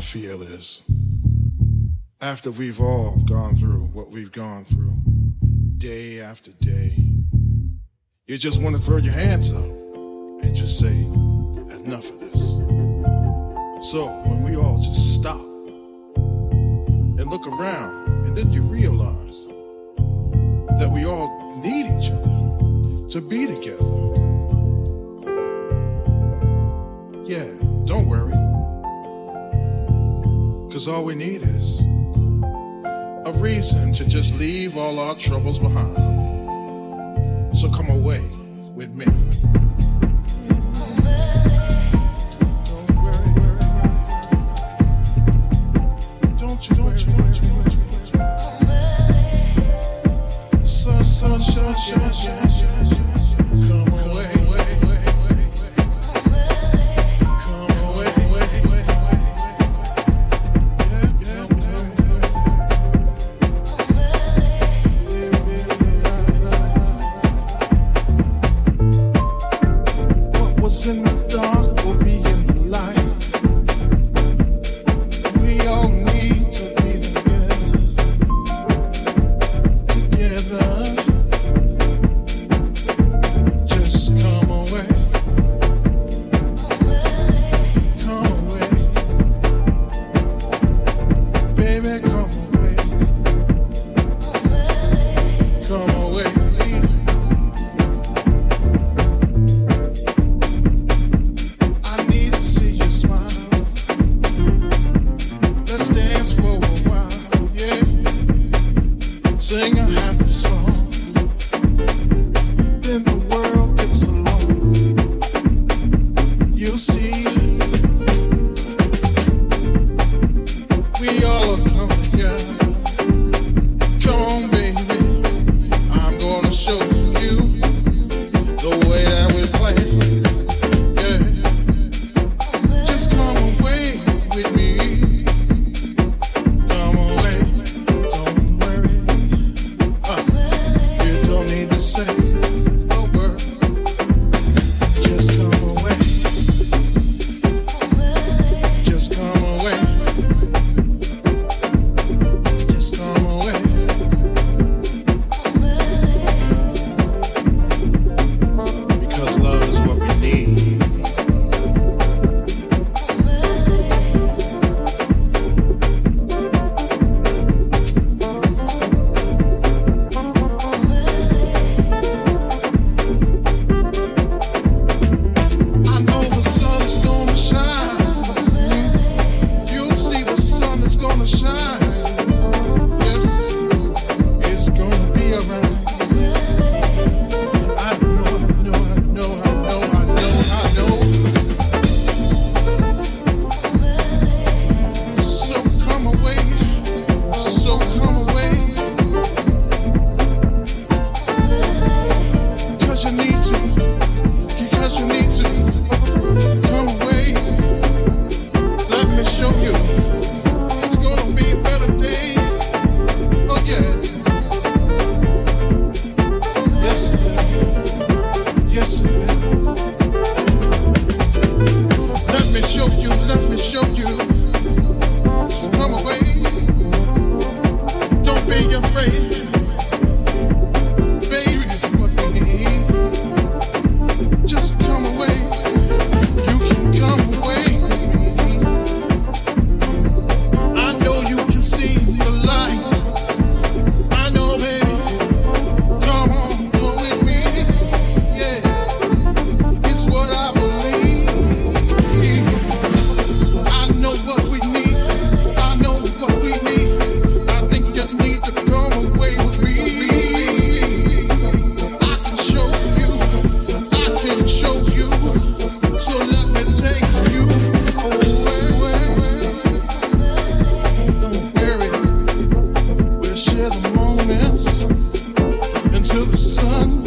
I feel is after we've all gone through what we've gone through, day after day, you just want to throw your hands up and just say, enough of this. So when we all just stop and look around, and then you realize that we all need each other to be together. Yeah, don't worry. Cause all we need is a reason to just leave all our troubles behind. So come away with me. the moments into the sun.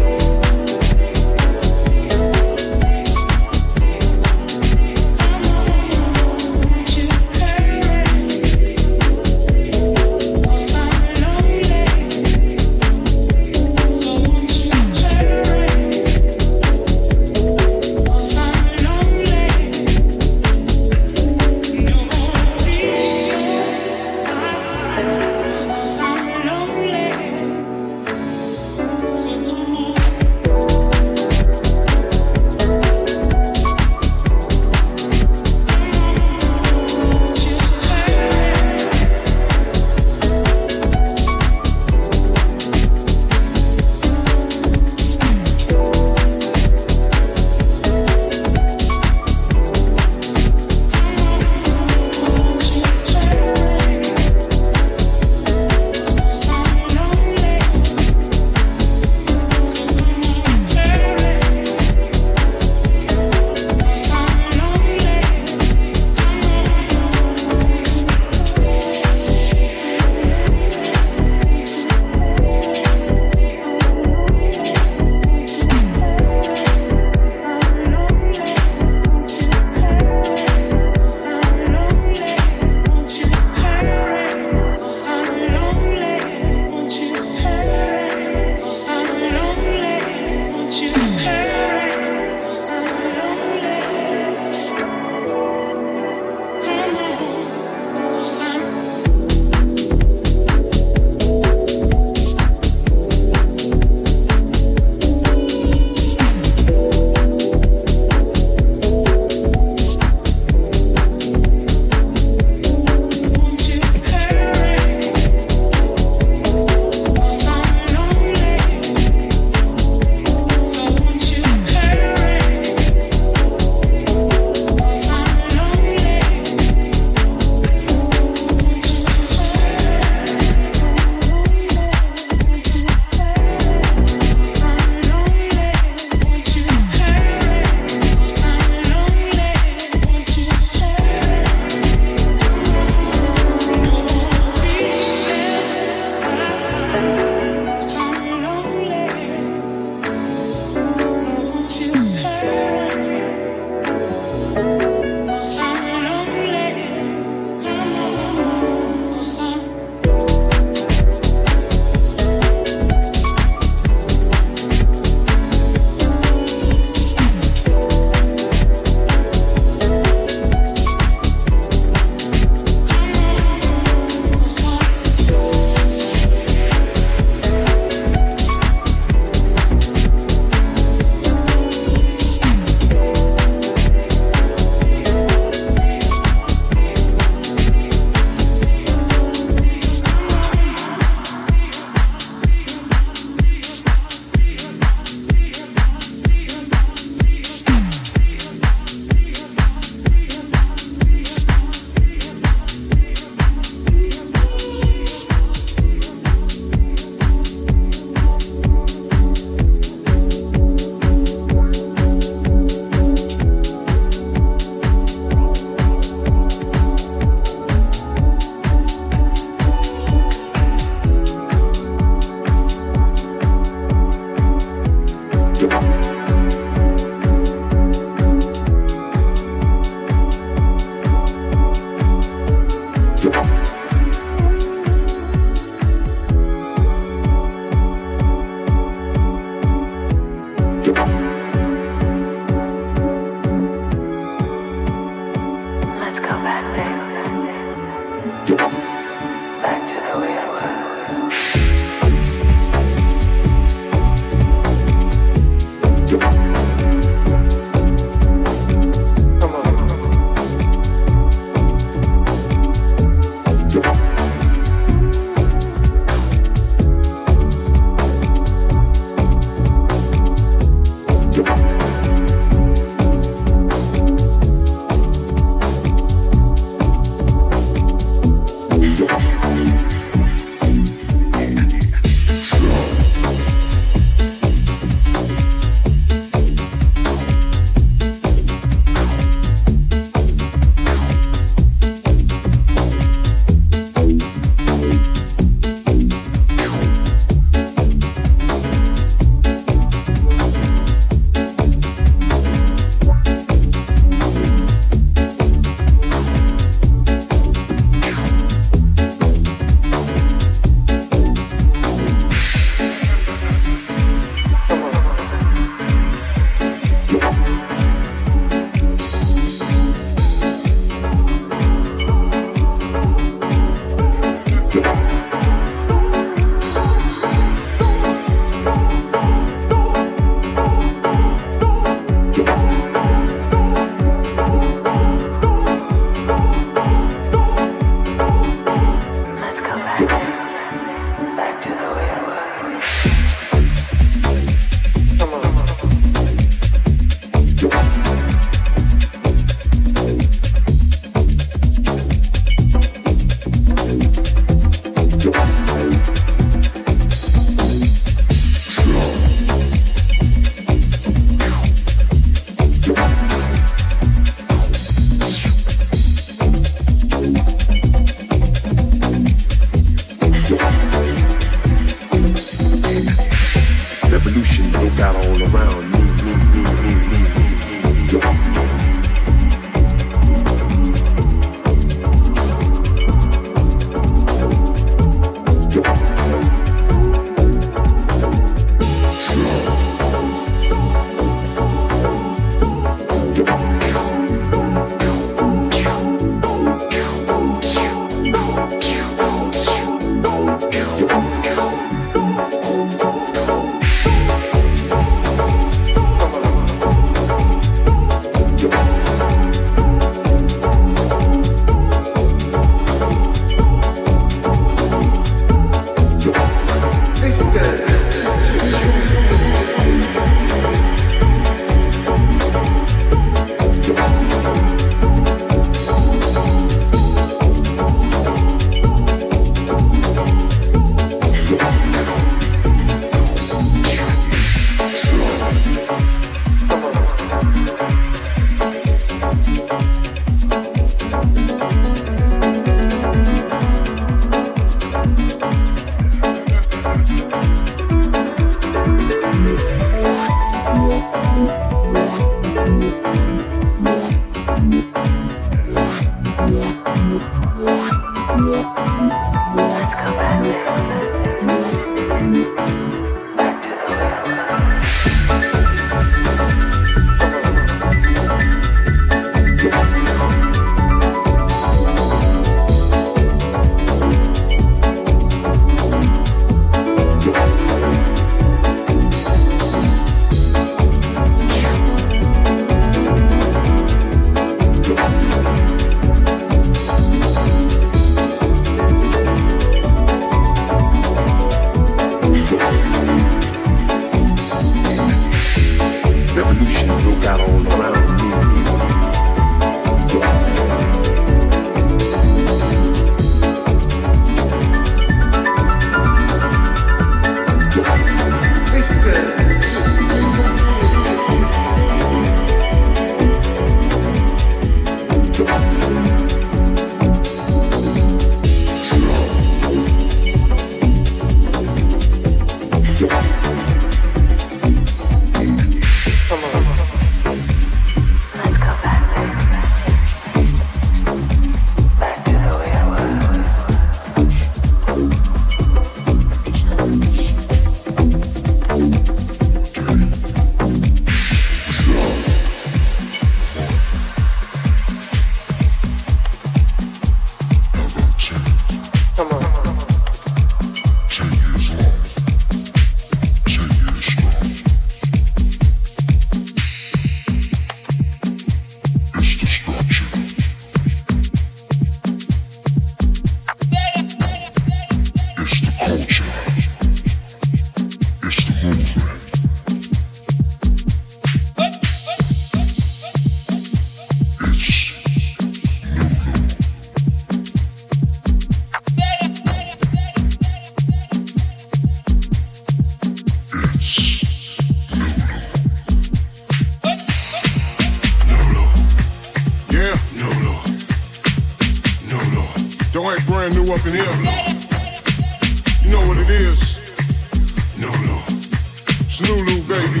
Lulu, baby.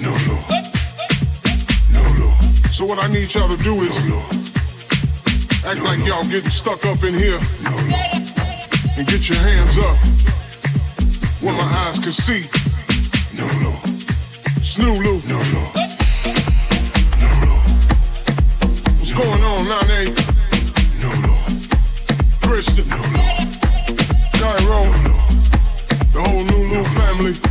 No, no. No. So what I need y'all to do is act like y'all getting stuck up in here. And get your hands up where my eyes can see. No, no. It's Lulu. No, no. What's going on, Nane? No, no. Christian. No. Cairo. No. The whole Lulu family.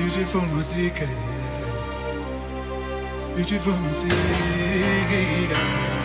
Beautiful music. Beautiful music.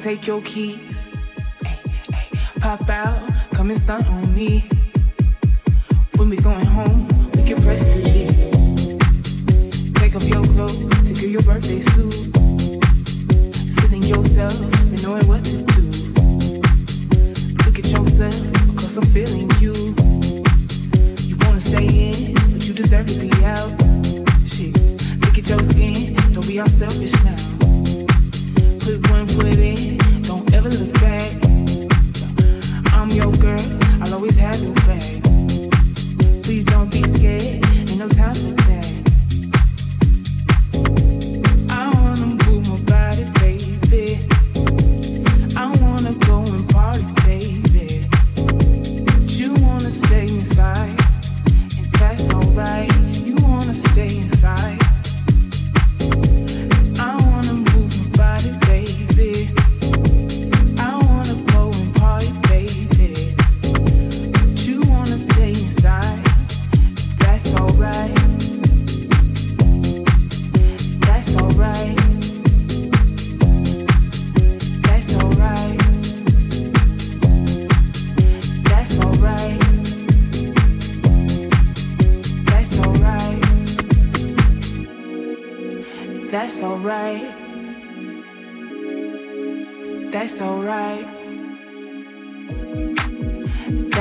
Take your keys.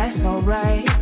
That's alright.